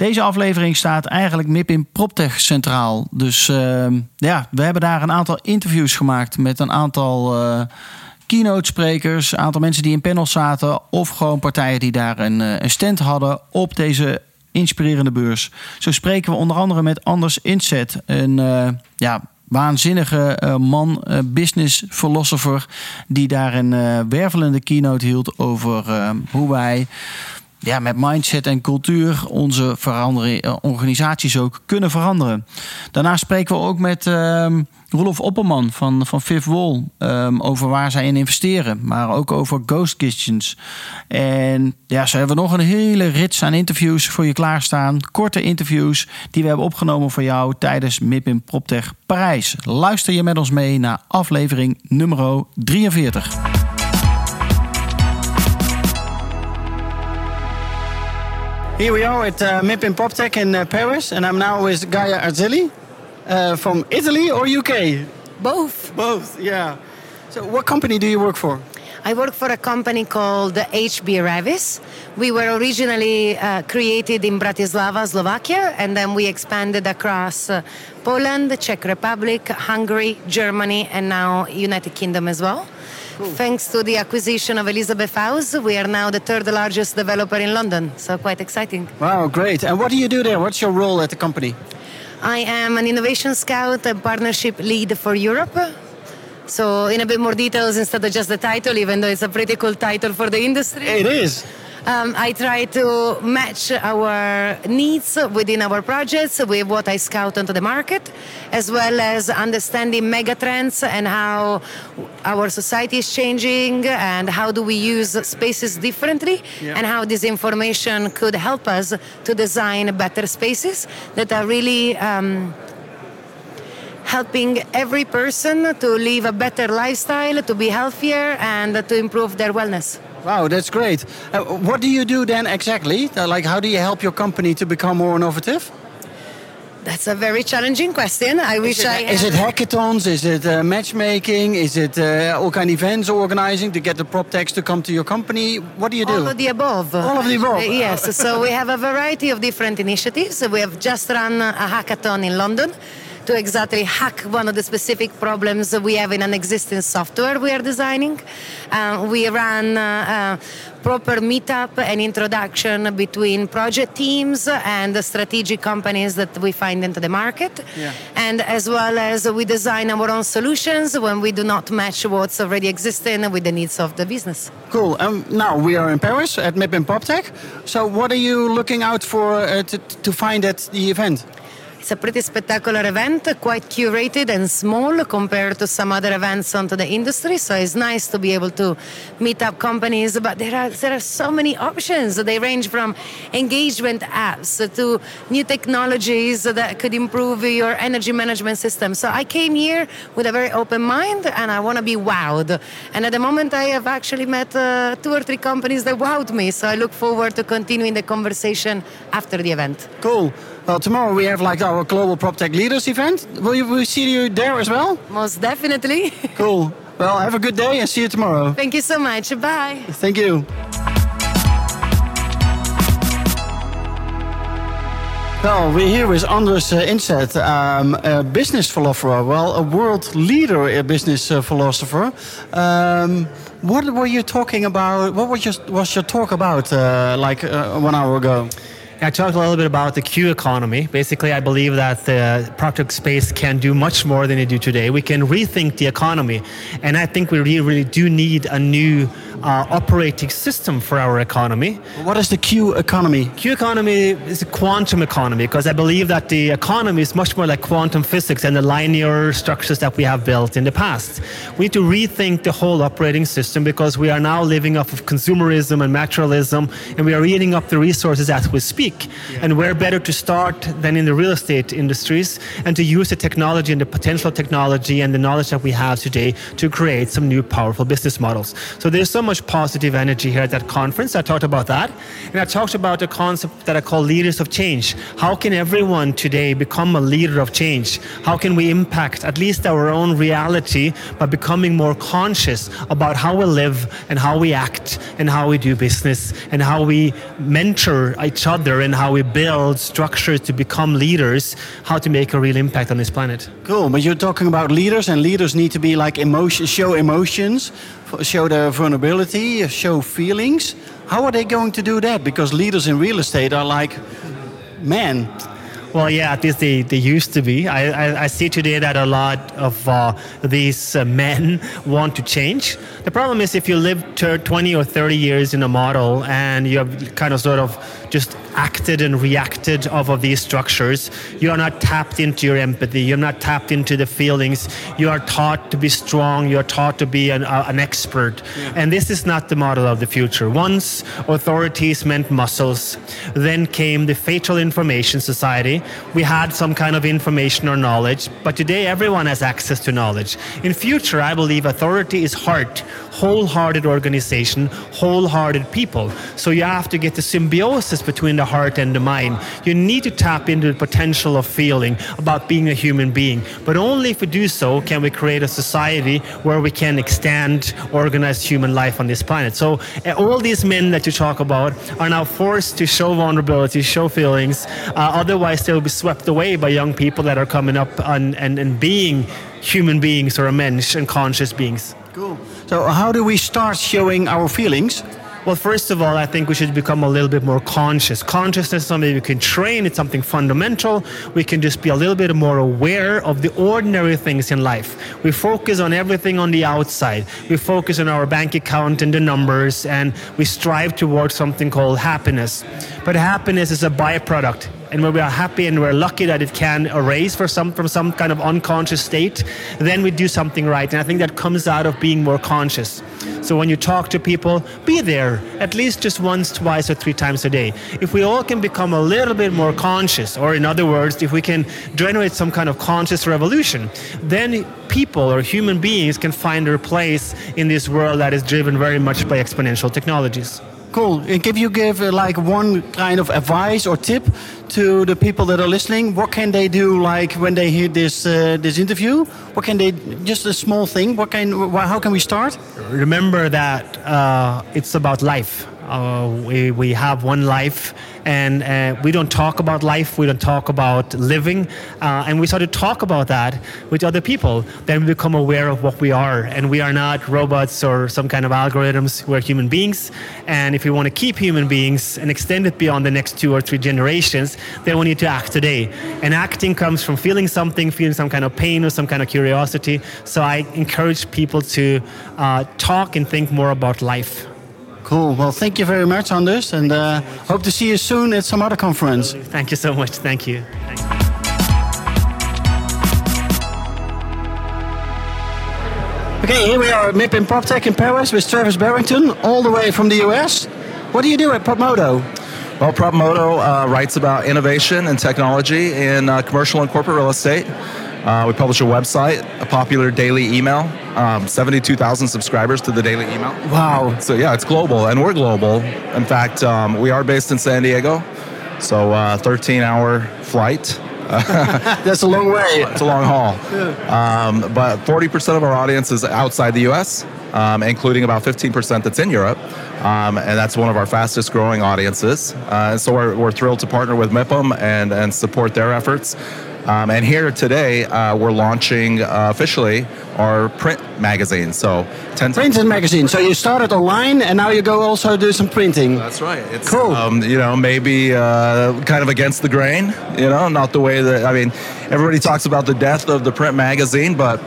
Deze aflevering staat eigenlijk MIP in PropTech centraal. Dus uh, ja, we hebben daar een aantal interviews gemaakt met een aantal uh, keynote sprekers, een aantal mensen die in panels zaten of gewoon partijen die daar een, uh, een stand hadden op deze inspirerende beurs. Zo spreken we onder andere met Anders Inzet, een ja, waanzinnige man, business philosopher, die daar een wervelende keynote hield over hoe wij ja, met mindset en cultuur onze organisaties ook kunnen veranderen. Daarna spreken we ook met um, Rolf Opperman van, van Fifth Wall um, over waar zij in investeren, maar ook over ghost kitchens. En ja, zo hebben nog een hele rits aan interviews voor je klaarstaan. Korte interviews die we hebben opgenomen voor jou tijdens MIP in PropTech Parijs. Luister je met ons mee naar aflevering nummer 43. Here we are at uh, MIPIM PropTech in uh, Paris, and I'm now with Gaia Arzilli uh, from Italy or UK? Both. Both, yeah. So, what company do you work for? I work for a company called HB Reavis. We were originally uh, created in Bratislava, Slovakia, and then we expanded across uh, Poland, Czech Republic, Hungary, Germany, and now United Kingdom as well. Cool. Thanks to the acquisition of Elizabeth House, we are now the third largest developer in London. So quite exciting. Wow, great. And what do you do there? What's your role at the company? I am an innovation scout and partnership lead for Europe. So, in a bit more details instead of just the title, even though it's a pretty cool title for the industry. It is. Um, I try to match our needs within our projects with what I scout onto the market, as well as understanding megatrends and how our society is changing and how do we use spaces differently yeah. and how this information could help us to design better spaces that are really um, helping every person to live a better lifestyle, to be healthier, and to improve their wellness. Wow, that's great. Uh, what do you do then exactly? Uh, like, how do you help your company to become more innovative? That's a very challenging question. I is wish it, I. Is it hackathons? Is it uh, matchmaking? Is it uh, all kind of events organizing to get the prop techs to come to your company? What do you do? All of the above. All of the above. yes. so we have a variety of different initiatives. We have just run a hackathon in London to exactly hack one of the specific problems we have in an existing software we are designing. Uh, we run uh, uh, proper meetup and introduction between project teams and the strategic companies that we find into the market. Yeah. And as well as we design our own solutions when we do not match what's already existing with the needs of the business. Cool. Um, now we are in Paris at MIPIM PropTech. So what are you looking out for uh, to, to find at the event? It's a pretty spectacular event, quite curated and small compared to some other events onto the industry. So it's nice to be able to meet up companies. But there are there are so many options. They range from engagement apps to new technologies that could improve your energy management system. So I came here with a very open mind, and I want to be wowed. And at the moment, I have actually met uh, two or three companies that wowed me. So I look forward to continuing the conversation after the event. Cool. Well, tomorrow we have like our global PropTech leaders event. Will you will we see you there as well? Most definitely. cool. Well, have a good day and see you tomorrow. Thank you so much. Bye. Thank you. Well, we're here with Anders uh, Indset, um, a business philosopher. Well, a world leader, a business uh, philosopher. Um, what were you talking about? What was your, was your talk about uh, like uh, one hour ago? I talked a little bit about the Q economy. Basically, I believe that the product space can do much more than it do today. We can rethink the economy, and I think we really, really do need a new uh, operating system for our economy. What is the Q economy? Q economy is a quantum economy because I believe that the economy is much more like quantum physics and the linear structures that we have built in the past. We need to rethink the whole operating system because we are now living off of consumerism and materialism and we are eating up the resources as we speak. Yeah. And where better to start than in the real estate industries and to use the technology and the potential technology and the knowledge that we have today to create some new powerful business models. So there's so much positive energy here at that conference. I talked about that. And I talked about a concept that I call leaders of change. How can everyone today become a leader of change? How can we impact at least our own reality by becoming more conscious about how we live and how we act and how we do business and how we mentor each other and how we build structures to become leaders, how to make a real impact on this planet. Cool, but you're talking about leaders, and leaders need to be like emotion, show emotions, show their vulnerability, show feelings. How are they going to do that? Because leaders in real estate are like, man, well, yeah, at least they, they used to be. I, I, I see today that a lot of uh, these uh, men want to change. The problem is if you live 20 or 30 years in a model and you have kind of sort of just acted and reacted off of these structures, you are not tapped into your empathy. You're not tapped into the feelings. You are taught to be strong. You are taught to be an, uh, an expert. Yeah. And this is not the model of the future. Once authorities meant muscles, then came the fatal information society. We had some kind of information or knowledge, but today everyone has access to knowledge. In future, I believe authority is heart, wholehearted organization, wholehearted people. So you have to get the symbiosis between the heart and the mind. You need to tap into the potential of feeling about being a human being. But only if we do so can we create a society where we can extend organized human life on this planet. So uh, all these men that you talk about are now forced to show vulnerability, show feelings. Uh, otherwise, they'll be swept away by young people that are coming up and, and, and being human beings or a mensch and conscious beings. Cool. So, how do we start showing our feelings? Well, first of all, I think we should become a little bit more conscious. Consciousness is something we can train, it's something fundamental. We can just be a little bit more aware of the ordinary things in life. We focus on everything on the outside. We focus on our bank account and the numbers, and we strive towards something called happiness. But happiness is a byproduct and when we are happy and we're lucky that it can erase for some from some kind of unconscious state, then we do something right. And I think that comes out of being more conscious. So when you talk to people, be there at least just once, twice, or three times a day. If we all can become a little bit more conscious, or in other words, if we can generate some kind of conscious revolution, then people or human beings can find their place in this world that is driven very much by exponential technologies. Cool. If you give uh, like one kind of advice or tip to the people that are listening, what can they do like when they hear this uh, this interview? What can they just a small thing? What can how can we start? Remember that uh, it's about life. Uh, we, we have one life and uh, we don't talk about life, we don't talk about living, uh, and we start to talk about that with other people. Then we become aware of what we are, and we are not robots or some kind of algorithms. We're human beings, and if we want to keep human beings and extend it beyond the next two or three generations, then we need to act today. And acting comes from feeling something, feeling some kind of pain or some kind of curiosity. So I encourage people to uh, talk and think more about life. Cool. Well, thank you very much, Anders, and uh, hope to see you soon at some other conference. Thank you so much. Thank you. Okay, here we are at MIPIM PropTech in Paris with Travis Barrington, all the way from the US. What do you do at PropModo? Well, PropModo uh, writes about innovation and technology in uh, commercial and corporate real estate. Uh, we publish a website, a popular daily email, um, 72,000 subscribers to the daily email. Wow. So, yeah, it's global, and we're global. In fact, um, we are based in San Diego, so uh, 13 hour flight. That's a long way. It's a long haul. Um, but 40% of our audience is outside the US, um, including about 15% that's in Europe. Um, and that's one of our fastest growing audiences. Uh, so we're, we're thrilled to partner with MIPIM and, and support their efforts. Um, and here today, uh, we're launching uh, officially our print magazine. So, 10 printed magazine. So you started online, and now you go also do some printing. That's right. It's cool. Um, you know, maybe uh, kind of against the grain. You know, not the way that I mean, everybody talks about the death of the print magazine, but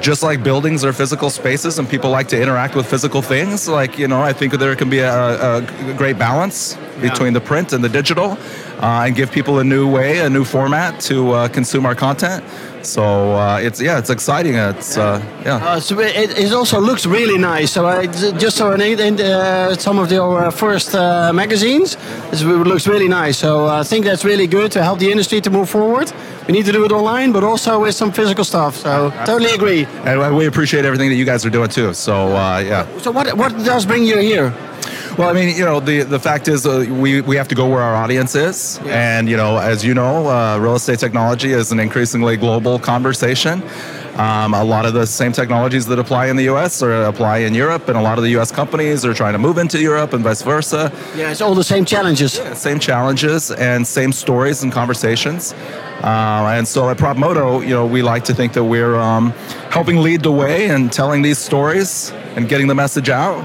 just like buildings are physical spaces and people like to interact with physical things, like, you know, I think there can be a, a great balance between the print and the digital uh, and give people a new way, a new format to uh, consume our content. So uh, it's yeah, it's exciting. It's uh, yeah. Uh, so it, it, also looks really nice. So I just saw in, in uh, some of your first uh, magazines. It looks really nice. So I think that's really good to help the industry to move forward. We need to do it online, but also with some physical stuff. So totally agree. And we appreciate everything that you guys are doing too. So uh, yeah. So what what does bring you here? Well, I mean, you know, the, the fact is uh, we, we have to go where our audience is. Yeah. And, you know, as you know, uh, real estate technology is an increasingly global conversation. Um, a lot of the same technologies that apply in the US or apply in Europe, and a lot of the US companies are trying to move into Europe and vice versa. Yeah, it's all the same challenges. Yeah, same challenges and same stories and conversations. Uh, and so at PropModo, you know, we like to think that we're um, helping lead the way and telling these stories and getting the message out.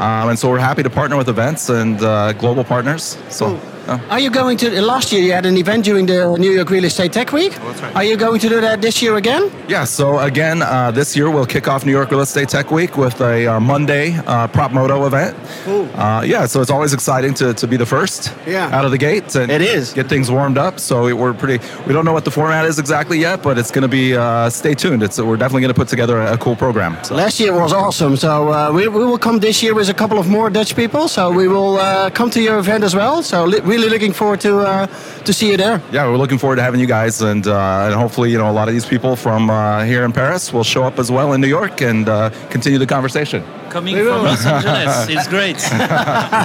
Um, and so we're happy to partner with events and uh, global partners. So. Cool. Are you going to? Last year you had an event during the New York Real Estate Tech Week. Oh, that's right. Are you going to do that this year again? Yeah. So again, uh, this year we'll kick off New York Real Estate Tech Week with a uh, Monday uh, PropModo event. Cool. Uh, yeah. So it's always exciting to, to be the first. Yeah. Out of the gate. And it is. Get things warmed up. So we're pretty. We don't know what the format is exactly yet, but it's going to be. Uh, stay tuned. It's we're definitely going to put together a, a cool program. So. Last year was awesome. So uh, we, we will come this year with a couple of more Dutch people. So we will come to your event as well. So li- really looking forward to uh, to see you there. Yeah, we're looking forward to having you guys, and uh, and hopefully, you know, a lot of these people from uh, here in Paris will show up as well in New York and uh, continue the conversation. Coming from Los Angeles, it's great.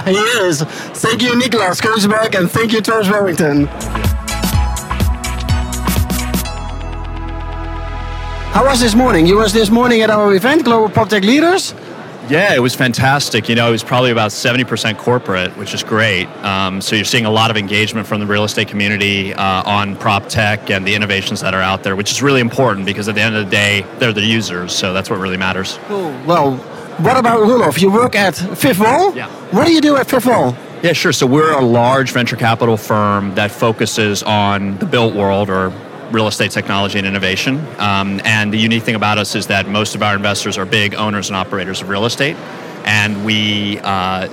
yes. Thank you, Nicholas Koosberg, and thank you, Thomas Wellington. How was this morning? You was this morning at our event, Global PropTech Leaders. Yeah, it was fantastic. You know, it was probably about 70% corporate, which is great. Um, so you're seeing a lot of engagement from the real estate community uh, on prop tech and the innovations that are out there, which is really important because at the end of the day, they're the users. So that's what really matters. Cool. Well, what about Roelof? You work at Fifth Wall? Yeah. What do you do at Fifth Wall? Yeah, sure. So we're a large venture capital firm that focuses on the built world or real estate technology and innovation. Um, and the unique thing about us is that most of our investors are big owners and operators of real estate. And we uh,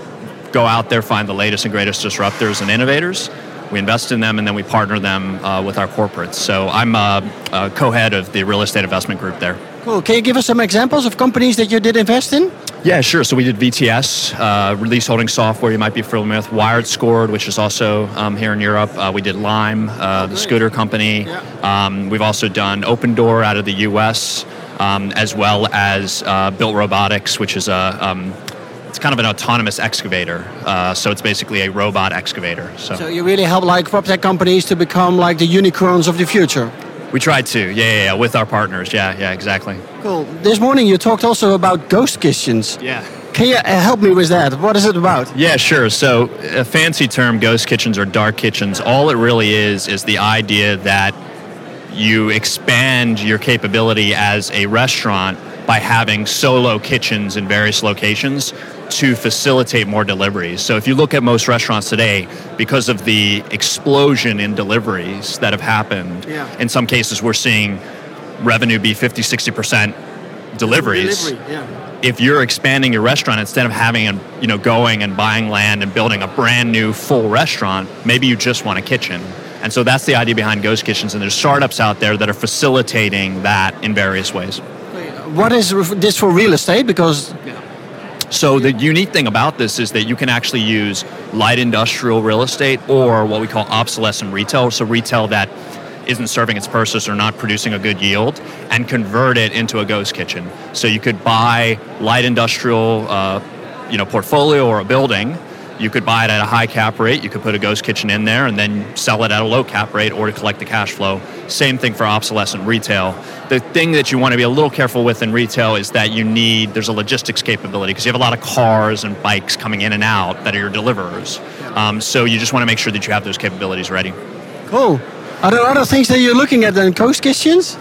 go out there, find the latest and greatest disruptors and innovators. We invest in them and then we partner them uh, with our corporates. So I'm a, a co head of the real estate investment group there. Cool. Can you give us some examples of companies that you did invest in? Yeah, sure. So we did VTS, uh, release holding software you might be familiar with, WiredScore, which is also um, here in Europe. Uh, we did Lime, uh, the scooter company. Yeah. Um, we've also done Opendoor out of the US, um, as well as uh, Built Robotics, which is a um, it's kind of an autonomous excavator. Uh, so it's basically a robot excavator. So. so you really help like prop tech companies to become like the unicorns of the future. We tried to, yeah, yeah, yeah, with our partners. Yeah, yeah, exactly. Cool. This morning you talked also about ghost kitchens. Yeah. Can you uh, help me with that? What is it about? Yeah, sure. So, a fancy term, ghost kitchens or dark kitchens, all it really is is the idea that you expand your capability as a restaurant by having solo kitchens in various locations to facilitate more deliveries. So if you look at most restaurants today, because of the explosion in deliveries that have happened, yeah. in some cases we're seeing revenue be 50, 60% deliveries. Delivery, yeah. If you're expanding your restaurant instead of having a, you know going and buying land and building a brand new full restaurant, maybe you just want a kitchen. And so that's the idea behind ghost kitchens and there's startups out there that are facilitating that in various ways. What is this for real estate because so the unique thing about this is that you can actually use light industrial real estate or what we call obsolescent retail, so retail that isn't serving its purpose or not producing a good yield, and convert it into a ghost kitchen. So you could buy light industrial, uh, you know, portfolio or a building. You could buy it at a high cap rate. You could put a ghost kitchen in there and then sell it at a low cap rate or to collect the cash flow. Same thing for obsolescent retail the thing that you want to be a little careful with in retail is that you need there's a logistics capability because you have a lot of cars and bikes coming in and out that are your deliverers. Um, so you just want to make sure that you have those capabilities ready. Cool. Are there other things that you're looking at in Ghost Kitchens?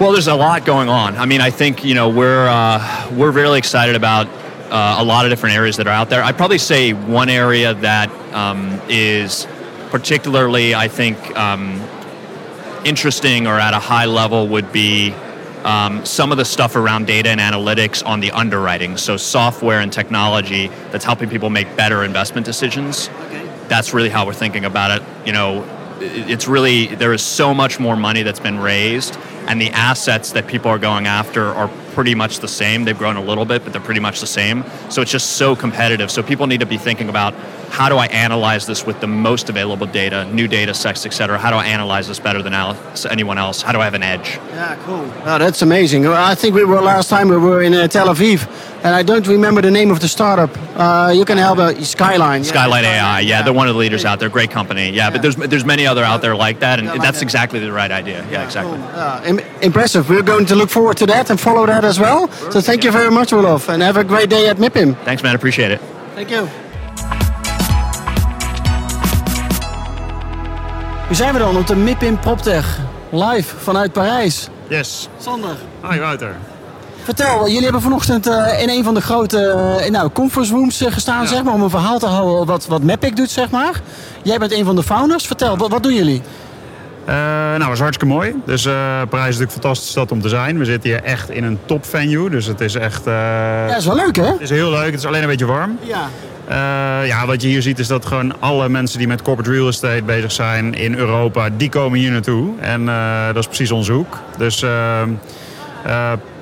Well, there's a lot going on. I mean, I think you know we're uh, we're really excited about uh, a lot of different areas that are out there. I'd probably say one area that um, is particularly, I think, um, interesting or at a high level would be um, some of the stuff around data and analytics on the underwriting, so software and technology that's helping people make better investment decisions. That's really how we're thinking about it. You know, it's really there is so much more money that's been raised, and the assets that people are going after are pretty much the same. They've grown a little bit, but they're pretty much the same. So it's just so competitive. So people need to be thinking about how do I analyze this with the most available data, new data sets, et cetera? How do I analyze this better than anyone else? How do I have an edge? Yeah, cool. Oh, that's amazing. I think we were last time we were in uh, Tel Aviv, and I don't remember the name of the startup. Uh, you can help uh, Skyline. yeah. Skyline AI, yeah, they're one of the leaders out there. Great company, yeah. But there's there's many other out there like that, and like that's that. exactly the right idea. Yeah, exactly. Uh, im- impressive. We're going to look forward to that and follow that as well. So thank you very much, Olaf, and have a great day at MIPIM. Thanks, man. Appreciate it. Thank you. Hier zijn we dan op de MIPIM PropTech, live vanuit Parijs. Yes. Sander, Hi Wouter. Vertel, jullie hebben vanochtend eh, in een van de grote eh, nou, conference rooms eh, gestaan, zeg maar, om een verhaal te houden wat, wat Mapic doet, zeg maar. Jij bent een van de founders. Vertel, wat, wat doen jullie? Nou, dat is hartstikke mooi. Dus Parijs is natuurlijk een fantastische stad om te zijn. We zitten hier echt in een top venue. Dus het is echt. Ja, dat is wel leuk, hè? Het is heel leuk. Het is alleen een beetje warm. Ja. Ja, wat je hier ziet is dat gewoon alle mensen die met corporate real estate bezig zijn in Europa, die komen hier naartoe. En dat is precies onze hoek. Dus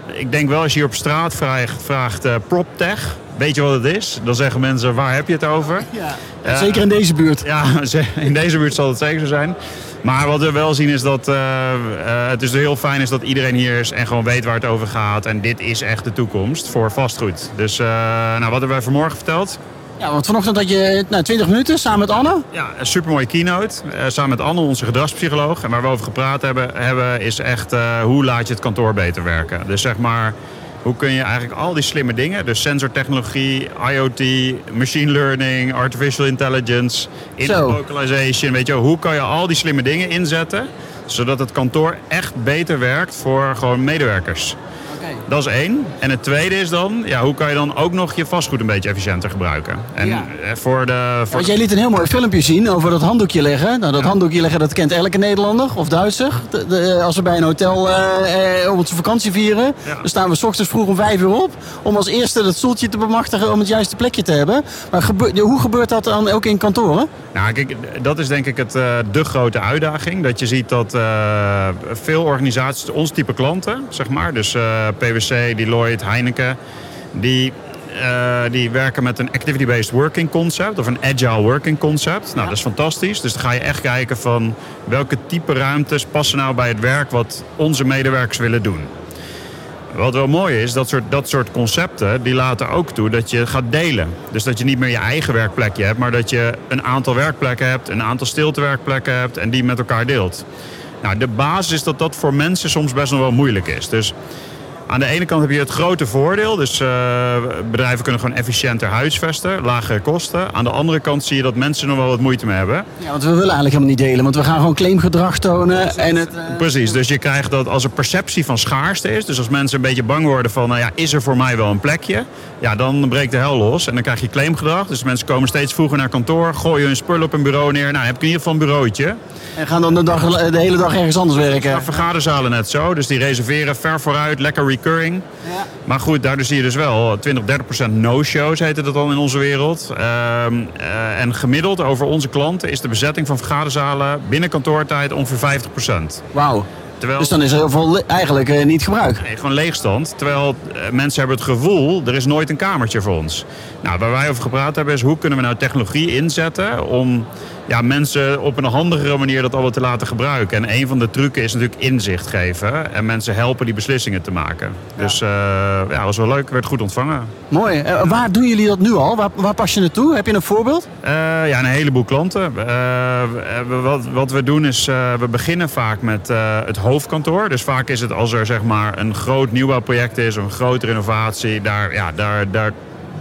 ik denk wel als je hier op straat vraagt, vraagt eh, PropTech, weet je wat het is? Dan zeggen mensen, waar heb je het over? ja. Zeker in deze buurt. Ja, in deze buurt zal het zeker zo zijn. Maar wat we wel zien is dat eh, eh, het is heel fijn is dat iedereen hier is en gewoon weet waar het over gaat. En dit is echt de toekomst voor vastgoed. Dus nou, wat hebben wij vanmorgen verteld? Ja, want vanochtend had je nou, 20 minuten samen met Anne. Ja, een supermooie keynote. eh, samen met Anne, onze gedragspsycholoog. En waar we over gepraat hebben, hebben is echt eh, hoe laat je het kantoor beter werken. Dus zeg maar, hoe kun je eigenlijk al die slimme dingen, dus sensortechnologie, IoT, machine learning, artificial intelligence, Zo. localization, weet je, hoe kan je al die slimme dingen inzetten, zodat het kantoor echt beter werkt voor gewoon medewerkers. Dat is één. En het tweede is dan, ja, hoe kan je dan ook nog je vastgoed een beetje efficiënter gebruiken? En Ja. eh, voor de... Voor Want jij liet een heel mooi filmpje zien over dat handdoekje leggen. Nou, dat handdoekje leggen, dat kent elke Nederlander of Duitser. De- de- als we bij een hotel eh, eh, onze vakantie vieren, Ja. dan staan we 's ochtends vroeg om vijf uur op. Om als eerste dat stoeltje te bemachtigen om het juiste plekje te hebben. Maar gebe- hoe gebeurt dat dan ook in kantoren? Nou, kijk, dat is denk ik het, eh, de grote uitdaging. Dat je ziet dat eh, veel organisaties, ons type klanten, zeg maar, dus eh, PwC, Deloitte, Heineken, die, eh, die werken met een activity-based working concept of een agile working concept. Nou, dat is fantastisch. Dus dan ga je echt kijken van welke type ruimtes passen nou bij het werk wat onze medewerkers willen doen. Wat wel mooi is, dat soort, dat soort concepten die laten ook toe dat je gaat delen. Dus dat je niet meer je eigen werkplekje hebt, maar dat je een aantal werkplekken hebt, een aantal stiltewerkplekken hebt en die met elkaar deelt. Nou, de basis is dat dat voor mensen soms best nog wel moeilijk is. Dus aan de ene kant heb je het grote voordeel, dus eh, bedrijven kunnen gewoon efficiënter huisvesten, lagere kosten. Aan de andere kant zie je dat mensen nog wel wat moeite mee hebben. Ja, want we willen eigenlijk helemaal niet delen. Want we gaan gewoon claimgedrag tonen. En het, eh, Precies, dus je krijgt dat als er perceptie van schaarste is, dus als mensen een beetje bang worden van, nou ja, is er voor mij wel een plekje? Ja, dan breekt de hel los en dan krijg je claimgedrag. Dus mensen komen steeds vroeger naar kantoor, gooien hun spullen op een bureau neer. Nou, heb ik in ieder geval een bureauotje. en gaan dan de, dag, de hele dag ergens anders werken. Ja, vergaderzalen net zo, dus die reserveren ver vooruit, lekker recurring. Maar goed, daardoor zie je dus wel 20, 30 procent no-shows, heette dat dan in onze wereld. Ehm, eh, en gemiddeld over onze klanten is de bezetting van vergaderzalen binnen kantoortijd ongeveer 50 procent. Wauw. Terwijl... Dus dan is er heel veel li- eigenlijk eh, niet gebruikt. Nee, gewoon leegstand. Terwijl eh, mensen hebben het gevoel, er is nooit een kamertje voor ons. Nou, waar wij over gepraat hebben is hoe kunnen we nou technologie inzetten om ja, mensen op een handigere manier dat allemaal te laten gebruiken. En een van de trucken is natuurlijk inzicht geven en mensen helpen die beslissingen te maken. Dus eh, ja, dat was wel leuk, werd goed ontvangen. Mooi. Eh, waar doen jullie dat nu al? Waar, waar pas je naartoe? Heb je een voorbeeld? Eh, ja, een heleboel klanten. Wat, wat we doen is, we beginnen vaak met het hoofdkantoor. Dus vaak is het als er zeg maar een groot nieuwbouwproject is, of een grotere innovatie, daar, ja, daar, daar,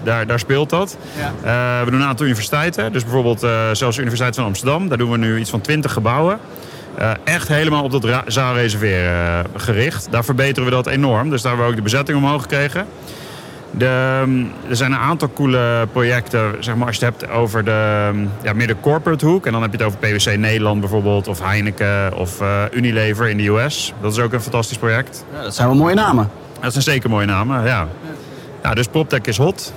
daar, daar speelt dat. Eh, we doen een aantal universiteiten. Dus bijvoorbeeld eh, zelfs de Universiteit van Amsterdam. Daar doen we nu iets van 20 gebouwen. Eh, echt helemaal op dat zaalreserveren gericht. Daar verbeteren we dat enorm. Dus daar hebben we ook de bezetting omhoog gekregen. De, ehm, er zijn een aantal coole projecten, zeg maar, als je het hebt over de, ehm, ja, meer de corporate hoek. En dan heb je het over PwC Nederland bijvoorbeeld, of Heineken, of uh, Unilever in de US. Dat is ook een fantastisch project. Ja, dat zijn wel mooie namen. Dat zijn zeker mooie namen, ja. ja dus PropTech is hot.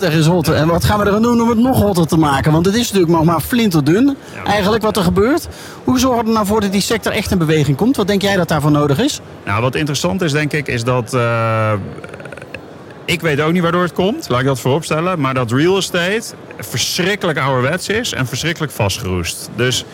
PropTech is hot. En wat gaan we er doen om het nog hotter te maken? Want het is natuurlijk nog maar flinterdun, eigenlijk, wat er gebeurt. Hoe zorgen we er nou voor dat die sector echt in beweging komt? Wat denk jij dat daarvoor nodig is? Nou, wat interessant is, denk ik, is dat... Uh, ik weet ook niet waardoor het komt, laat ik dat vooropstellen. Maar dat real estate verschrikkelijk ouderwets is en verschrikkelijk vastgeroest. Dus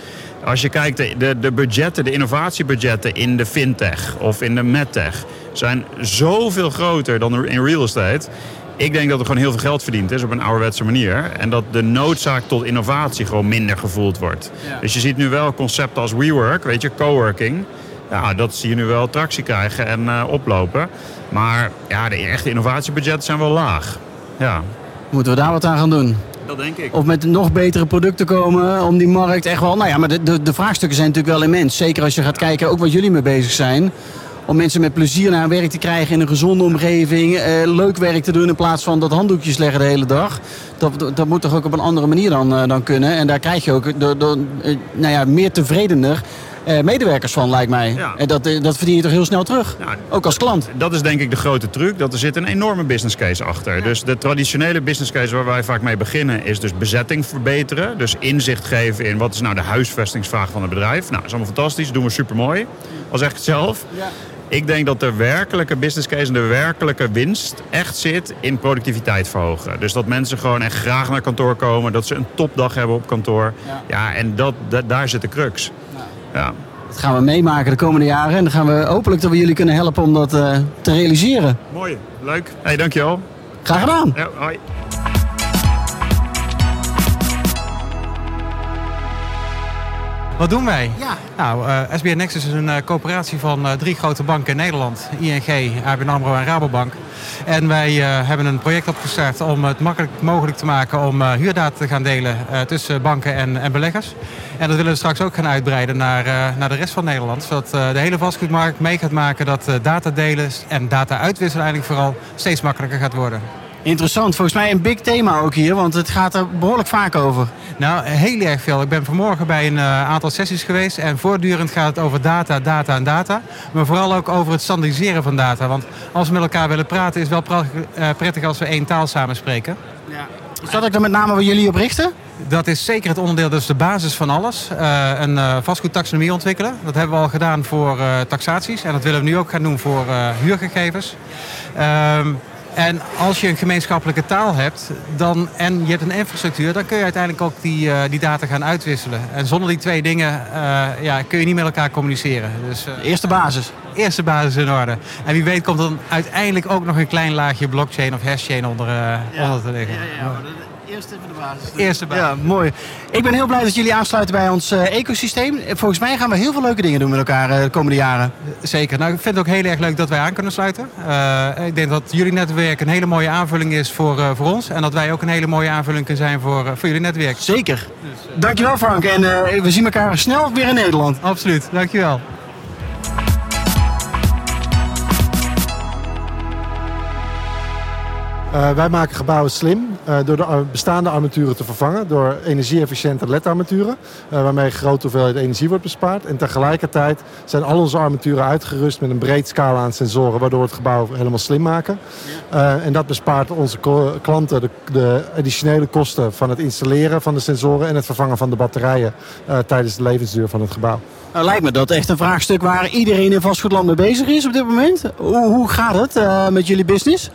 als je kijkt, de, de budgetten, de innovatiebudgetten in de fintech of in de medtech zijn zoveel groter dan in real estate. Ik denk dat er gewoon heel veel geld verdiend is op een ouderwetse manier. En dat de noodzaak tot innovatie gewoon minder gevoeld wordt. Dus je ziet nu wel concepten als WeWork, weet je, coworking. Ja, dat zie je nu wel tractie krijgen en uh, oplopen. Maar ja, de echte innovatiebudgetten zijn wel laag. Ja. Moeten we daar wat aan gaan doen? Dat denk ik. Of met nog betere producten komen om die markt echt wel... Nou ja, maar de, de, de vraagstukken zijn natuurlijk wel immens. Zeker als je gaat kijken, ook wat jullie mee bezig zijn om mensen met plezier naar werk te krijgen in een gezonde omgeving. Eh, leuk werk te doen in plaats van dat handdoekjes leggen de hele dag. Dat, dat moet toch ook op een andere manier dan, uh, dan kunnen. En daar krijg je ook door, door, uh, nou ja, meer tevredener medewerkers van, lijkt mij. Ja. En dat, dat verdien je toch heel snel terug? Ja, ook als klant. Dat is denk ik de grote truc. Dat er zit een enorme business case achter. Ja. Dus de traditionele business case waar wij vaak mee beginnen... is dus bezetting verbeteren. Dus inzicht geven in wat is nou de huisvestingsvraag van het bedrijf. Nou, dat is allemaal fantastisch. Dat doen we super mooi. Al zeg ik het zelf. Ik denk dat de werkelijke business case en de werkelijke winst echt zit in productiviteit verhogen. Dus dat mensen gewoon echt graag naar kantoor komen, dat ze een topdag hebben op kantoor. Ja, ja en dat, dat, daar zit de crux. Ja. Dat gaan we meemaken de komende jaren en dan gaan we hopelijk dat we jullie kunnen helpen om dat uh, te realiseren. Mooi, leuk. Hey, dankjewel. Graag gedaan. Ja, hoi. Wat doen wij? Ja. Nou, uh, Nexus is een uh, coöperatie van uh, drie grote banken in Nederland. ING, ABN AMRO en Rabobank. En wij hebben een project opgestart om het makkelijk mogelijk te maken om huurdata te gaan delen tussen banken en, en, beleggers. En dat willen we straks ook gaan uitbreiden naar, naar de rest van Nederland. Zodat de hele vastgoedmarkt mee gaat maken dat data delen en data uitwisselen eigenlijk vooral steeds makkelijker gaat worden. Interessant. Volgens mij een big thema ook hier, want het gaat er behoorlijk vaak over. Nou, heel erg veel. Ik ben vanmorgen bij een uh, aantal sessies geweest en voortdurend gaat het over data, data en data. Maar vooral ook over het standaardiseren van data. Want als we met elkaar willen praten is het wel prettig als we één taal samen spreken. Ja. Is dat ook dan met name waar jullie op richten? Dat is zeker het onderdeel, dat is de basis van alles. Uh, een uh, vastgoedtaxonomie ontwikkelen. Dat hebben we al gedaan voor uh, taxaties. En dat willen we nu ook gaan doen voor huurgegevens. En als je een gemeenschappelijke taal hebt dan, en je hebt een infrastructuur, dan kun je uiteindelijk ook die, uh, die data gaan uitwisselen. En zonder die twee dingen uh, ja, kun je niet met elkaar communiceren. Dus, uh, eerste basis. Eerste basis in orde. En wie weet komt dan uiteindelijk ook nog een klein laagje blockchain of hashchain onder, ja. onder te liggen. Ja, ja, Eerst even de basis. Eerste basis. Ja, mooi. Ik ben heel blij dat jullie aansluiten bij ons uh, ecosysteem. Volgens mij gaan we heel veel leuke dingen doen met elkaar uh, de komende jaren. Zeker. Nou, ik vind het ook heel erg leuk dat wij aan kunnen sluiten. Uh, ik denk dat jullie netwerk een hele mooie aanvulling is voor, voor ons. En dat wij ook een hele mooie aanvulling kunnen zijn voor, voor jullie netwerk. Zeker. Dus, Dankjewel Frank. En we zien elkaar snel weer in Nederland. Absoluut. Dankjewel. Uh, wij maken gebouwen slim door de bestaande armaturen te vervangen door energie-efficiënte LED-armaturen, uh, waarmee grote hoeveelheid energie wordt bespaard. En tegelijkertijd zijn al onze armaturen uitgerust met een breed scala aan sensoren, waardoor we het gebouw helemaal slim maken. en dat bespaart onze klanten de, de, additionele kosten van het installeren van de sensoren en het vervangen van de batterijen tijdens de levensduur van het gebouw. Nou, lijkt me dat echt een vraagstuk waar iedereen in vastgoedland mee bezig is op dit moment. Hoe, hoe gaat het met jullie business?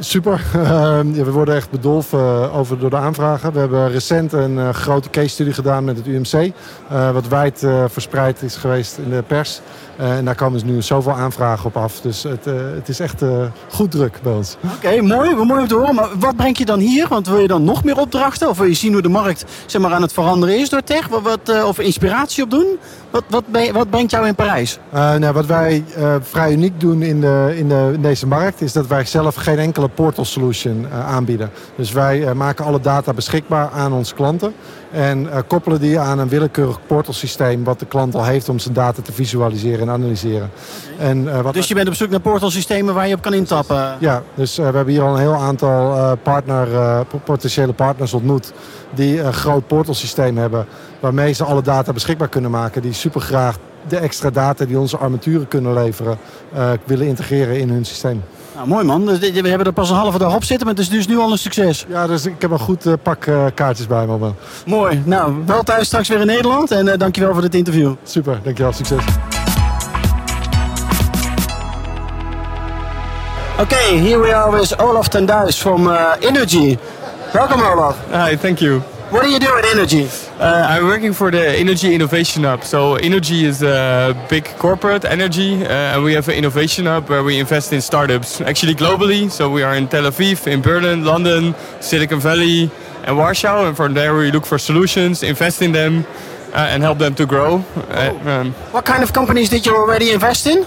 Super. we worden echt bedolven over door de aanvragen. We hebben recent een uh, grote case study gedaan met het UMC. Uh, wat wijd verspreid is geweest in de pers. En daar komen dus nu zoveel aanvragen op af. Dus het, het is echt goed druk bij ons. Oké, okay, mooi. Mooi om te horen. Maar wat breng je dan hier? Want wil je dan nog meer opdrachten? Of wil je zien hoe de markt zeg maar, aan het veranderen is door tech? Wat, wat of inspiratie op doen? Wat, wat, wat brengt jou in Parijs? nou, wat wij vrij uniek doen in, de, in, de, in deze markt... is dat wij zelf geen enkele portal solution eh, aanbieden. Dus wij eh, maken alle data beschikbaar aan onze klanten. En eh, koppelen die aan een willekeurig portalsysteem wat de klant al heeft om zijn data te visualiseren en analyseren. En, eh, wat Dus je bent op zoek naar portalsystemen waar je op kan intappen? ja, dus eh, we hebben hier al een heel aantal partner, po- potentiële partners ontmoet die een groot portalsysteem hebben waarmee ze alle data beschikbaar kunnen maken. Die super graag de extra data die onze armaturen kunnen leveren willen integreren in hun systeem. Nou, mooi man. Dus we hebben er pas een halve dag op zitten, maar het is dus nu al een succes. Ja, dus ik heb een goed eh, pak eh, kaartjes bij me. man. Mooi. Nou, wel thuis straks weer in Nederland en eh, dankjewel voor dit interview. Super, dankjewel. Succes. Okay, here we are with Olaf Tendijs from uh, Energy. Welcome Olaf. Hi, thank you. What do you do at Energy? Uh, I'm working for the innogy Innovation Hub. So innogy is a big corporate energy, uh, and we have an innovation hub where we invest in startups, actually globally. So we are in Tel Aviv, in Berlin, London, Silicon Valley, and Warsaw. And from there we look for solutions, invest in them, uh, and help them to grow. Uh, um, What kind of companies did you already invest in?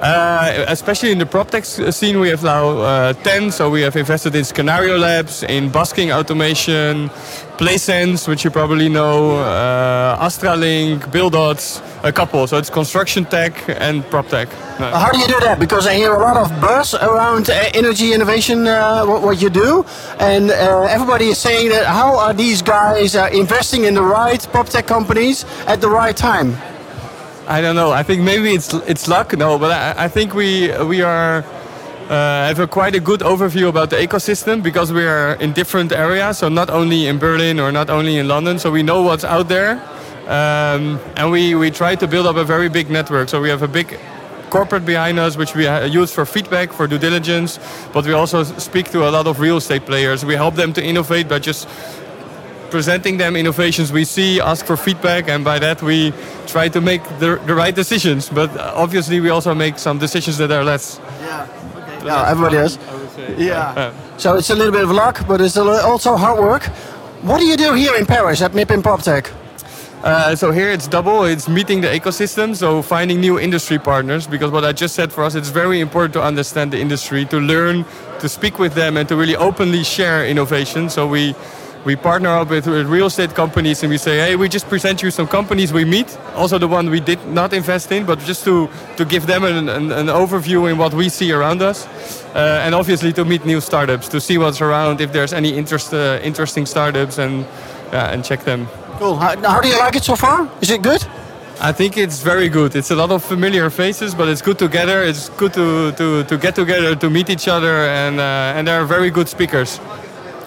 Uh, especially in the PropTech scene, we have now uh, 10. So we have invested in Scenario Labs, in busking automation, PlaySense, which you probably know, uh, Astralink, Buildots, a couple. So it's construction tech and PropTech. Uh, How do you do that? Because I hear a lot of buzz around uh, innogy innovation, uh, what, what you do, and uh, everybody is saying that how are these guys investing in the right prop tech companies at the right time? I don't know. I think maybe it's it's luck. No, but I, I think we we are uh, have a quite a good overview about the ecosystem because we are in different areas. So not only in Berlin or not only in London. So we know what's out there, um, and we we try to build up a very big network. So we have a big corporate behind us, which we uh, use for feedback, for due diligence. But we also speak to a lot of real estate players. We help them to innovate by just presenting them innovations we see, ask for feedback, and by that we try to make the, the right decisions. But uh, obviously, we also make some decisions that are less. Yeah, Yeah, everybody does. Yeah. Uh, So it's a little bit of luck, but it's also hard work. What do you do here in Paris at MIPIM PropTech? Uh, so here it's double. It's meeting the ecosystem, so finding new industry partners. Because what I just said for us, it's very important to understand the industry, to learn, to speak with them, and to really openly share innovation. So we we partner up with, with real estate companies, and we say, hey, we just present you some companies we meet, also the one we did not invest in, but just to to give them an, an, an overview in what we see around us, uh, and obviously to meet new startups, to see what's around, if there's any interest, uh, interesting startups, and yeah, and check them. Cool. How, how do you like it so far? Is it good? I think it's very good. It's a lot of familiar faces, but it's good together. It's good to, to, to get together, to meet each other, and uh, and they're very good speakers.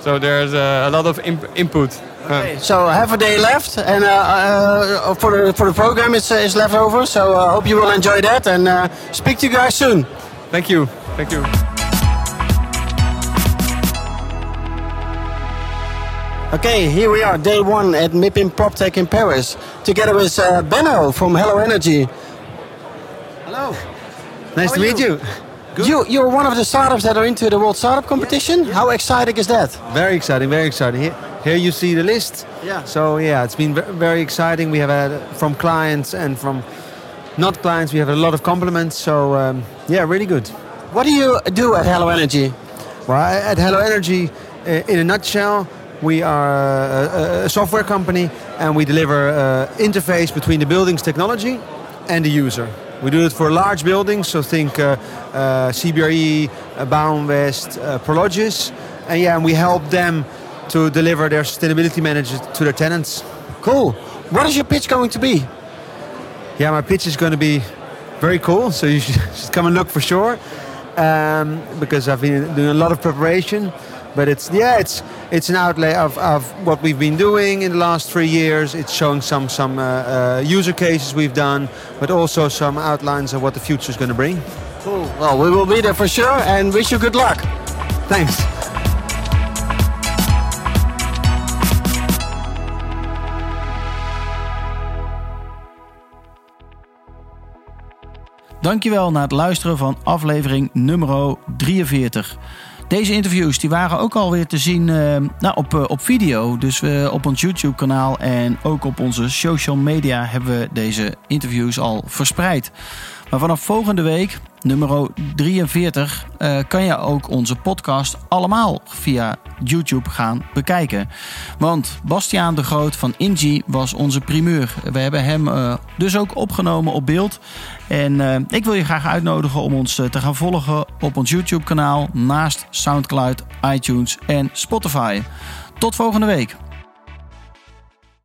So there's uh, a lot of imp- input. Uh, So half a day left, and uh, uh, for the for the program it's uh, is left over. So I hope you will enjoy that, and uh, speak to you guys soon. thank you. Thank you. Okay, here we are, day one at MIPIM PropTech in Paris, together with uh, Benno from Hello Energy. Hello. Nice How to meet you. You you're one of the startups that are into the World Startup Competition. How exciting is that? Very exciting, very exciting. Here, here you see the list. Yeah. So yeah, it's been very exciting. We have had from clients and from not clients. We have a lot of compliments. So um, yeah, really good. What do you do at Hello Energy? Well, at Hello Energy, uh, in a nutshell, we are a, a software company and we deliver uh, interface between the building's technology and the user. We do it for large buildings, so think uh, uh, CBRE, uh, Bouwinvest, uh, Prologis, and yeah, and we help them to deliver their sustainability managers to their tenants. Cool. What is your pitch going to be? Yeah, my pitch is going to be very cool, so you should, should come and look for sure. Um, because I've been doing a lot of preparation, but it's yeah, it's it's an outlay of, of what we've been doing in the last three years. It's showing some some uh, uh, user cases we've done, but also some outlines of what the future is going to bring. Cool. Well, we will be there for sure, and wish you good luck. Thanks. Dankjewel na het luisteren van aflevering nummer 43. Deze interviews die waren ook alweer te zien uh, nou, op, uh, op video. Dus op ons YouTube kanaal en ook op onze social media hebben we deze interviews al verspreid. Maar vanaf volgende week, nummer 43, uh, kan je ook onze podcast allemaal via YouTube gaan bekijken. Want Bastiaan de Groot van Ingi was onze primeur. We hebben hem dus ook opgenomen op beeld. En uh, ik wil je graag uitnodigen om ons te gaan volgen op ons YouTube kanaal naast SoundCloud, iTunes en Spotify. Tot volgende week.